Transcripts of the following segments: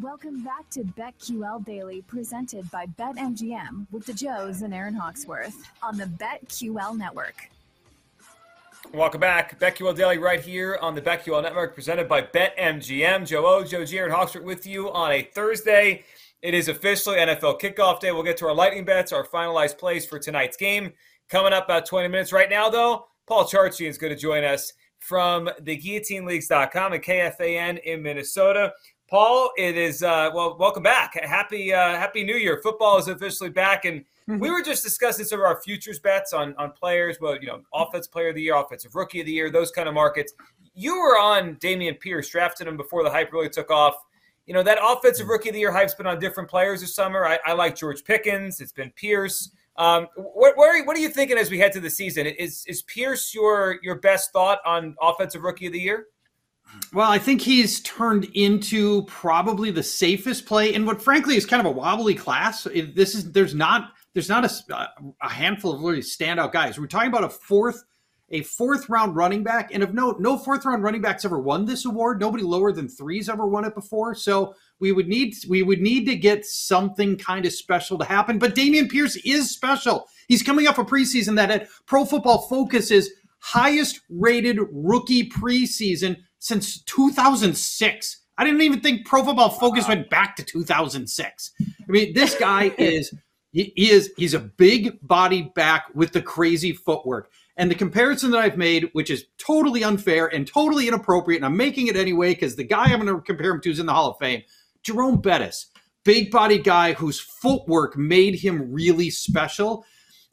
Welcome back to BetQL Daily, presented by BetMGM with the Joes and Aaron Hawksworth on the BetQL Network. Welcome back. BetQL Daily right here on the BetQL Network, presented by BetMGM. Joe O, Joe G, Aaron Hawksworth with you on a Thursday. It is officially NFL kickoff day. We'll get to our lightning bets, our finalized plays for tonight's game. Coming up about 20 minutes right now, though, Paul Charchian is going to join us from the guillotineleagues.com and KFAN in Minnesota. Paul, it is uh, well. Welcome back. Happy uh, Happy New Year. Football is officially back, and mm-hmm. we were just discussing some of our futures bets on on players. Well, you know, offense player of the year, offensive rookie of the year, those kind of markets. You were on Dameon Pierce, drafted him before the hype really took off. You know that offensive rookie of the year hype's been on different players this summer. I, I like George Pickens. It's been Pierce. Um, what, what, are, what are you thinking as we head to the season? Is is Pierce your your best thought on offensive rookie of the year? Well, I think he's turned into probably the safest play in what, frankly, is kind of a wobbly class. This is there's not there's not a, a handful of really standout guys. We're talking about a fourth a fourth round running back, and of note, no fourth round running backs ever won this award. Nobody lower than three's ever won it before. So we would need we would need to get something kind of special to happen. But Dameon Pierce is special. He's coming off a preseason that at Pro Football Focus is highest rated rookie preseason since 2006. I didn't even think Pro Football Focus went back to 2006. I mean, this guy is he is he's a big bodied back with the crazy footwork. And the comparison that I've made, which is totally unfair and totally inappropriate, and I'm making it anyway because the guy I'm going to compare him to is in the Hall of Fame, Jerome Bettis, big bodied guy whose footwork made him really special.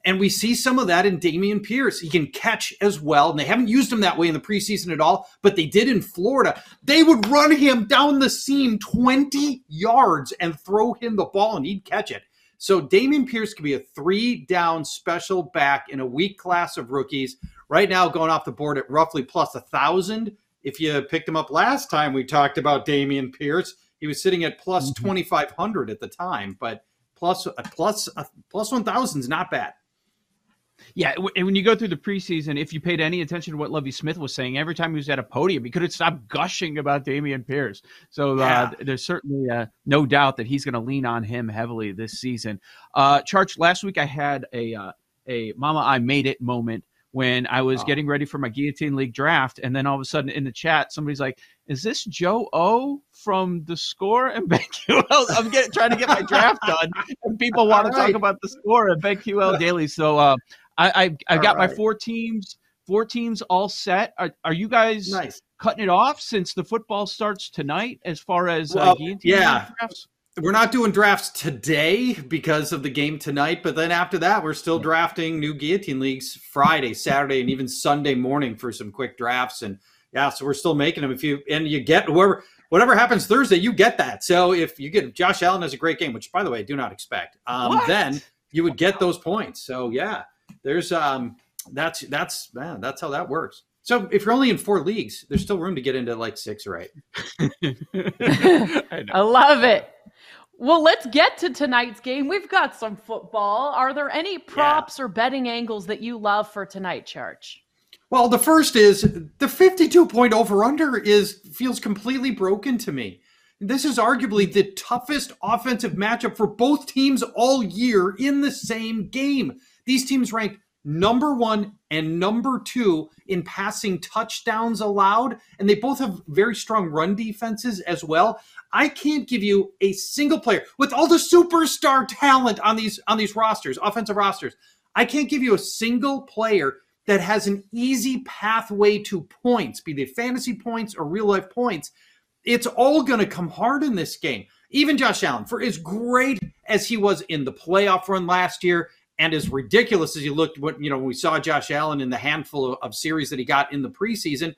And we see some of that in Dameon Pierce. He can catch as well. And they haven't used him that way in the preseason at all, but they did in Florida. They would run him down the seam 20 yards and throw him the ball, and he'd catch it. So Dameon Pierce could be a three down special back in a weak class of rookies. Right now, going off the board at roughly plus a thousand. If you picked him up last time, we talked about Dameon Pierce. He was sitting at plus mm-hmm. 2,500 at the time, but plus, plus, plus 1,000 is not bad. Yeah, and when you go through the preseason, if you paid any attention to what Lovie Smith was saying, every time he was at a podium, he couldn't stop gushing about Dameon Pierce. So uh, yeah. there's certainly uh, no doubt that he's going to lean on him heavily this season. Uh, Charch, last week I had a uh, a Mama I made it moment when I was oh. getting ready for my Guillotine League draft, and then all of a sudden in the chat, somebody's like, "Is this Joe O from the score?" And BetQL, I'm getting trying to get my draft done, and people want to right. talk about the score at BetQL Daily. So uh, I, I I've got right. my four teams, four teams all set. Are, are you guys nice. cutting it off since the football starts tonight? As far as uh, well, uh, yeah. Drafts? We're not doing drafts today because of the game tonight, but then after that, we're still drafting new guillotine leagues Friday, Saturday, and even Sunday morning for some quick drafts. And yeah, so we're still making them. If you and you get whoever whatever happens Thursday, you get that. So if you get Josh Allen has a great game, which by the way I do not expect, um, then you would get those points. So yeah, there's um that's that's man, that's how that works. So if you're only in four leagues, there's still room to get into like six or eight. I, I love it. Well, let's get to tonight's game. We've got some football. Are there any props yeah. or betting angles that you love for tonight, Charch? Well, the first is the 52 point over under is feels completely broken to me. This is arguably the toughest offensive matchup for both teams all year in the same game. These teams ranked number one and number two in passing touchdowns allowed, and they both have very strong run defenses as well. I can't give you a single player with all the superstar talent on these on these rosters, offensive rosters. I can't give you a single player that has an easy pathway to points, be they fantasy points or real life points, it's all going to come hard in this game. Even Josh Allen, for as great as he was in the playoff run last year, and as ridiculous as you looked when you know when we saw Josh Allen in the handful of, of series that he got in the preseason,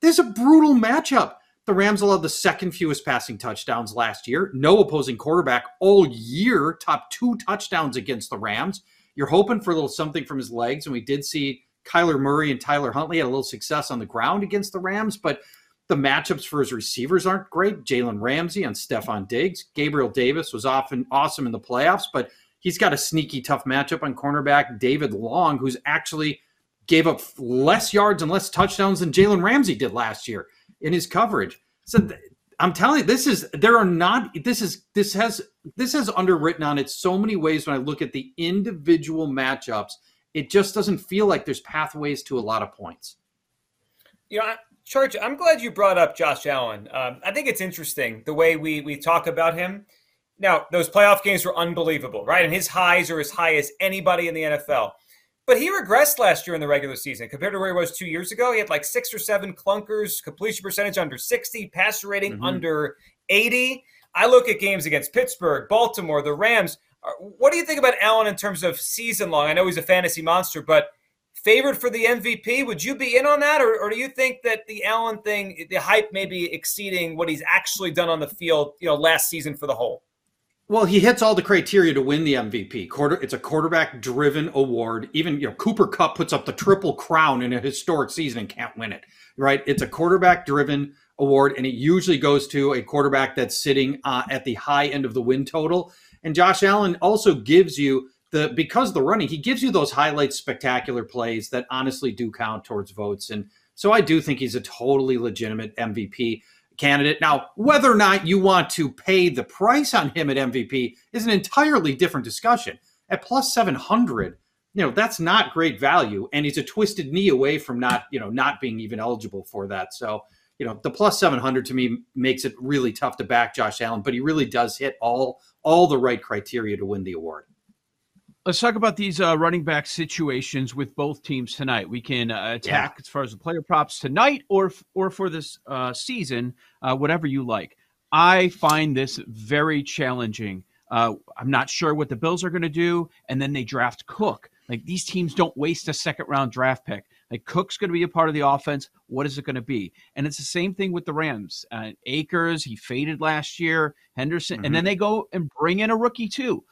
there's a brutal matchup. The Rams allowed the second fewest passing touchdowns last year. No opposing quarterback all year, top two touchdowns against the Rams. You're hoping for a little something from his legs, and we did see Kyler Murray and Tyler Huntley had a little success on the ground against the Rams, but the matchups for his receivers aren't great. Jalen Ramsey on Stefon Diggs. Gabriel Davis was often awesome in the playoffs, but he's got a sneaky tough matchup on cornerback David Long, who's actually gave up less yards and less touchdowns than Jalen Ramsey did last year in his coverage. So th- I'm telling you, this is there are not this is this has this has underwritten on it so many ways when I look at the individual matchups. It just doesn't feel like there's pathways to a lot of points. You know, Charch, I'm glad you brought up Josh Allen. Um, I think it's interesting the way we we talk about him. Now, those playoff games were unbelievable, right? And his highs are as high as anybody in the NFL. But he regressed last year in the regular season compared to where he was two years ago. He had like six or seven clunkers, completion percentage under 60, passer rating mm-hmm. under 80. I look at games against Pittsburgh, Baltimore, the Rams. Uh, what do you think about Allen in terms of season long? I know he's a fantasy monster, but favored for the MVP. Would you be in on that, or, or, do you think that the Allen thing, the hype, may be exceeding what he's actually done on the field, you know, last season for the whole? Well, he hits all the criteria to win the MVP. Quarter, it's a quarterback-driven award. Even you know, Cooper Kupp puts up the triple crown in a historic season and can't win it. Right? It's a quarterback-driven award, and it usually goes to a quarterback that's sitting uh, at the high end of the win total. And Josh Allen also gives you the because the running, he gives you those highlights, spectacular plays that honestly do count towards votes. And so I do think he's a totally legitimate MVP candidate. Now, whether or not you want to pay the price on him at MVP is an entirely different discussion. At plus 700, you know, that's not great value and he's a twisted knee away from not, you know, not being even eligible for that. So, you know, the plus 700 to me makes it really tough to back Josh Allen, but he really does hit all all the right criteria to win the award. Let's talk about these uh, running back situations with both teams tonight. We can uh, attack yeah. as far as the player props tonight, or or for this uh, season, uh, whatever you like. I find this very challenging. Uh, I'm not sure what the Bills are going to do, and then they draft Cook. Like these teams don't waste a second round draft pick. Like Cook's going to be a part of the offense. What is it going to be? And it's the same thing with the Rams. Uh, Akers, he faded last year. Henderson, mm-hmm. and then they go and bring in a rookie too.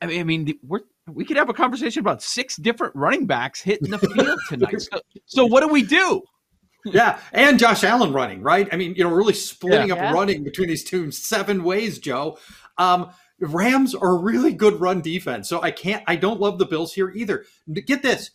I mean, I mean, we're we could have a conversation about six different running backs hitting the field tonight. so, so, what do we do? yeah, and Josh Allen running, right? I mean, you know, really splitting yeah. up yeah. running between these two seven ways, Joe. Um, Rams are a really good run defense, so I can't. I don't love the Bills here either. Get this: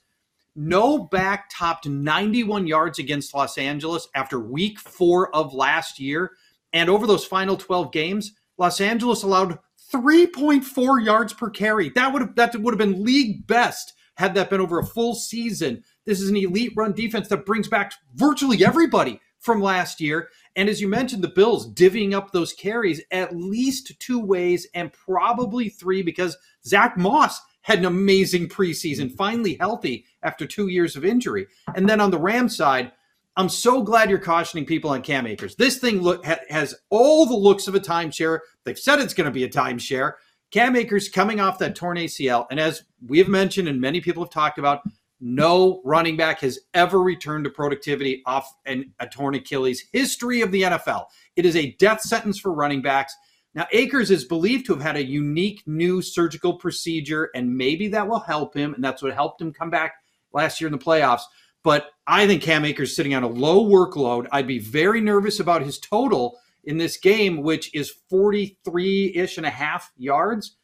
no back topped 91 yards against Los Angeles after Week Four of last year, and over those final 12 games, Los Angeles allowed 3.4 yards per carry. That would have that would have been league best had that been over a full season. This is an elite run defense that brings back virtually everybody from last year. And as you mentioned, the Bills divvying up those carries at least two ways and probably three because Zack Moss had an amazing preseason, finally healthy after two years of injury. And then on the Ram side, I'm so glad you're cautioning people on Cam Akers. This thing look ha, has all the looks of a timeshare. They've said it's going to be a timeshare. Cam Akers coming off that torn ACL, and as we have mentioned and many people have talked about, no running back has ever returned to productivity off an, a torn Achilles. History of the NFL. It is a death sentence for running backs. Now, Akers is believed to have had a unique new surgical procedure, and maybe that will help him, and that's what helped him come back last year in the playoffs. But I think Cam Akers sitting on a low workload. I'd be very nervous about his total in this game, which is 43 ish and a half yards.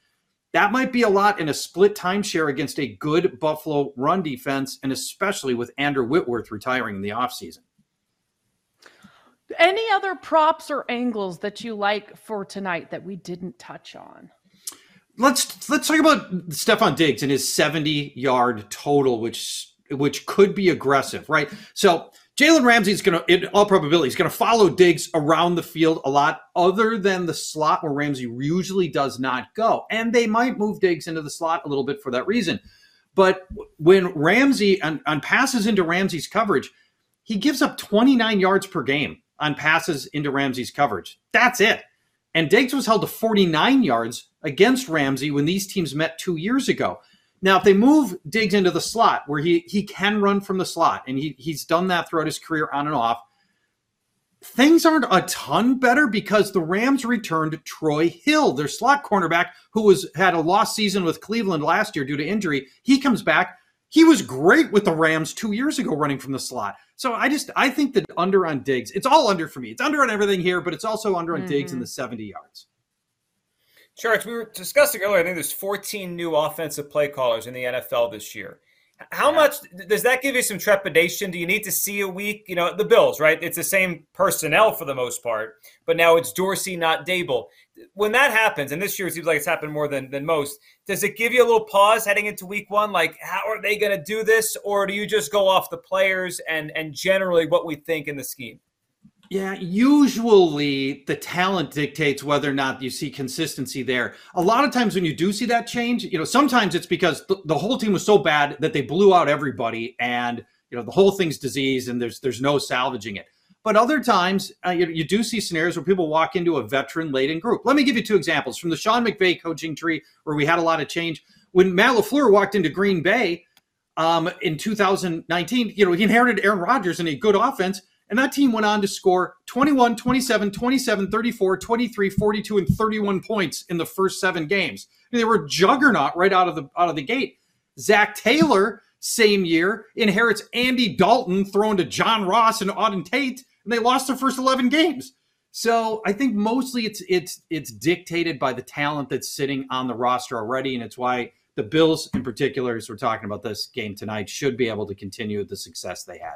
That might be a lot in a split timeshare against a good Buffalo run defense, and especially with Andrew Whitworth retiring in the offseason. Any other props or angles that you like for tonight that we didn't touch on? Let's let's talk about Stefon Diggs and his 70 yard total, which which could be aggressive, right? So Jalen Ramsey is going to, in all probability, he's going to follow Diggs around the field a lot, other than the slot where Ramsey usually does not go. And they might move Diggs into the slot a little bit for that reason. But when Ramsey on, on passes into Ramsey's coverage, he gives up 29 yards per game on passes into Ramsey's coverage. That's it. And Diggs was held to 49 yards against Ramsey when these teams met two years ago. Now, if they move Diggs into the slot where he he can run from the slot, and he he's done that throughout his career on and off, things aren't a ton better because the Rams returned Troy Hill, their slot cornerback, who was had a lost season with Cleveland last year due to injury. He comes back. He was great with the Rams two years ago running from the slot. So I just I think that under on Diggs, it's all under for me. It's under on everything here, but it's also under on mm-hmm. Diggs in the 70 yards. Sure, we were discussing earlier. I think there's 14 new offensive play callers in the NFL this year. How much does that give you some trepidation? Do you need to see a week? You know, the Bills, right? It's the same personnel for the most part, but now it's Dorsey, not Daboll. When that happens, and this year it seems like it's happened more than, than most, does it give you a little pause heading into week one? Like, how are they going to do this? Or do you just go off the players and, and generally what we think in the scheme? Yeah, usually the talent dictates whether or not you see consistency there. A lot of times when you do see that change, you know, sometimes it's because the, the whole team was so bad that they blew out everybody and, you know, the whole thing's disease and there's there's no salvaging it. But other times, uh, you, you, do see scenarios where people walk into a veteran laden group. Let me give you two examples from the Sean McVay coaching tree, where we had a lot of change. When Matt LaFleur walked into Green Bay um, in 2019, you know, he inherited Aaron Rodgers and a good offense. And that team went on to score 21, 27, 27, 34, 23, 42, and 31 points in the first seven games. They were juggernaut right out of the out of the gate. Zac Taylor, same year, inherits Andy Dalton thrown to John Ross and Auden Tate, and they lost their first 11 games. So I think mostly it's it's it's dictated by the talent that's sitting on the roster already, and it's why the Bills, in particular, as we're talking about this game tonight, should be able to continue the success they had.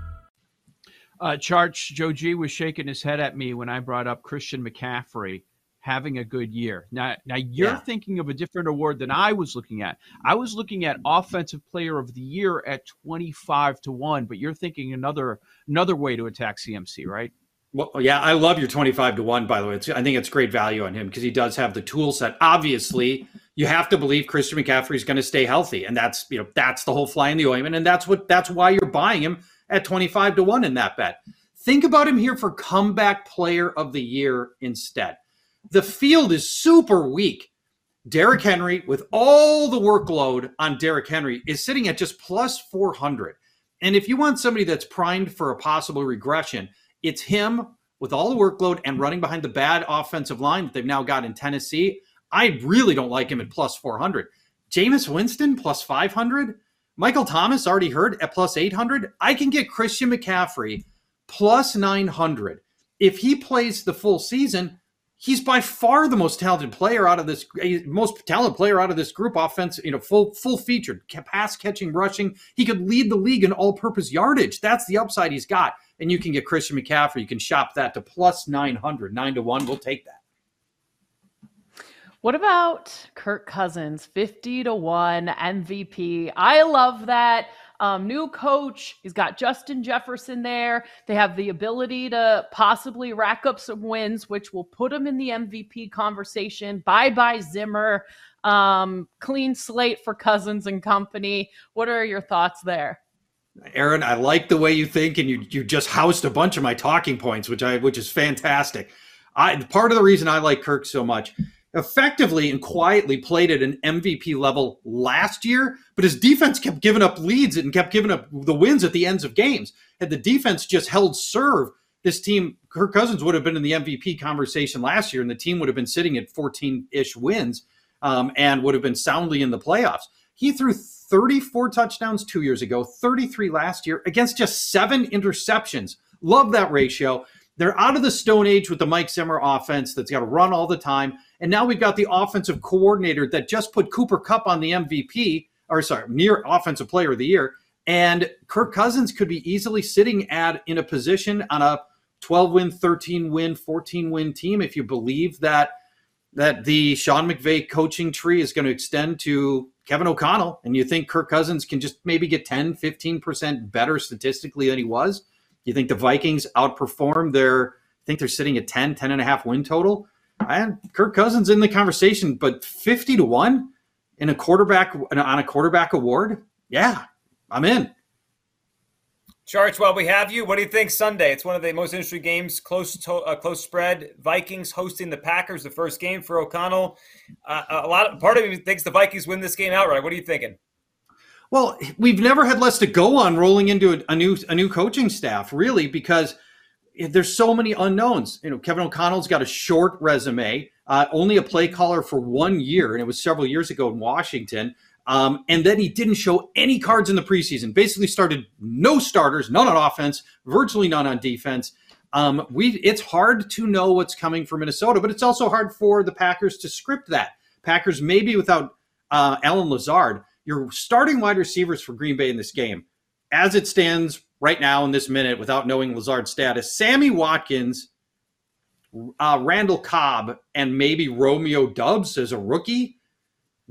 Uh, Charch Joe G was shaking his head at me when I brought up Christian McCaffrey having a good year. Now, now you're yeah. thinking of a different award than I was looking at. I was looking at Offensive Player of the Year at 25 to one, but you're thinking another another way to attack CMC, right? Well, yeah, I love your 25 to 1, by the way. It's, I think it's great value on him because he does have the tool set. Obviously, you have to believe Christian McCaffrey is going to stay healthy. And that's, you know, that's the whole fly in the ointment. And that's what, that's why you're buying him at 25 to 1 in that bet. Think about him here for comeback player of the year instead. The field is super weak. Derrick Henry, with all the workload on Derrick Henry, is sitting at just plus 400. And if you want somebody that's primed for a possible regression, it's him with all the workload and running behind the bad offensive line that they've now got in Tennessee. I really don't like him at plus 400. Jameis Winston plus 500. Michael Thomas already heard at plus 800. I can get Christian McCaffrey plus 900. If he plays the full season, he's by far the most talented player out of this eh, most talented player out of this group offense you know full full featured pass catching rushing. He could lead the league in all purpose yardage. That's the upside he's got. And you can get christian mccaffrey. You can shop that to plus 900 9 to 1 we'll take that what about Kirk Cousins, 50 to 1 MVP? I love that. Um, new coach. He's got Justin Jefferson there. They have the ability to possibly rack up some wins, which will put him in the MVP conversation. Bye bye, Zimmer. Um, clean slate for Cousins and company. What are your thoughts there? Aaron, I like the way you think, and you you just housed a bunch of my talking points, which I which is fantastic. I part of the reason I like Kirk so much effectively and quietly played at an MVP level last year, but his defense kept giving up leads and kept giving up the wins at the ends of games. Had the defense just held serve, this team, Kirk Cousins would have been in the MVP conversation last year, and the team would have been sitting at 14 ish wins um, and would have been soundly in the playoffs. He threw 34 touchdowns two years ago, 33 last year against just seven interceptions. Love that ratio. They're out of the Stone Age with the Mike Zimmer offense that's got to run all the time. And now we've got the offensive coordinator that just put Cooper Kupp on the MVP, or sorry, near offensive player of the year. And Kirk Cousins could be easily sitting at in a position on a 12 win, 13 win, 14 win team if you believe that that the Sean McVay coaching tree is going to extend to Kevin O'Connell and you think Kirk Cousins can just maybe get 10, 15% better statistically than he was, you think the Vikings outperform their I think they're sitting at 10, 10 and a half win total. And Kirk Cousins in the conversation, but 50 to 1 in a quarterback on a quarterback award. Yeah, I'm in. Charts, while we have you, what do you think Sunday? It's one of the most interesting games, close to, uh, close spread. Vikings hosting the Packers, the first game for O'Connell. Uh, a lot of part of me thinks the Vikings win this game outright. What are you thinking? Well, we've never had less to go on rolling into a, a new a new coaching staff, really, because there's so many unknowns. You know, Kevin O'Connell's got a short resume, uh, only a play caller for one year, and it was several years ago in Washington. Um, and then he didn't show any cards in the preseason. Basically, started no starters, none on offense, virtually none on defense. Um, we it's hard to know what's coming for Minnesota, but it's also hard for the Packers to script that. Packers maybe without uh, Allen Lazard, your starting wide receivers for Green Bay in this game, as it stands right now in this minute, without knowing Lazard's status, Sammy Watkins, uh, Randall Cobb, and maybe Romeo Doubs as a rookie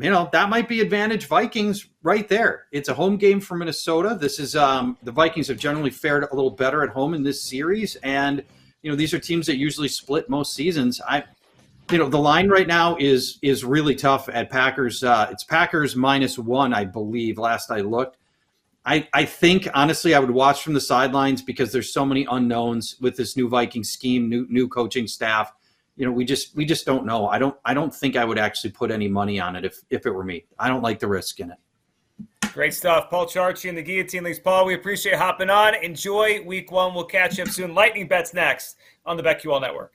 you know that might be advantage Vikings right there. It's a home game for Minnesota. This is um, the Vikings have generally fared a little better at home in this series, and you know these are teams that usually split most seasons. I, you know, the line right now is is really tough at Packers. Uh, it's Packers minus one, I believe. Last I looked, I I think honestly I would watch from the sidelines because there's so many unknowns with this new Viking scheme, new new coaching staff you know, we just we just don't know. I don't I don't think I would actually put any money on it if if it were me. I don't like the risk in it. Great stuff. Paul Charchian the Guillotine Leagues. Paul, we appreciate hopping on. Enjoy week one. We'll catch up soon. Lightning bets next on the BetQL Network.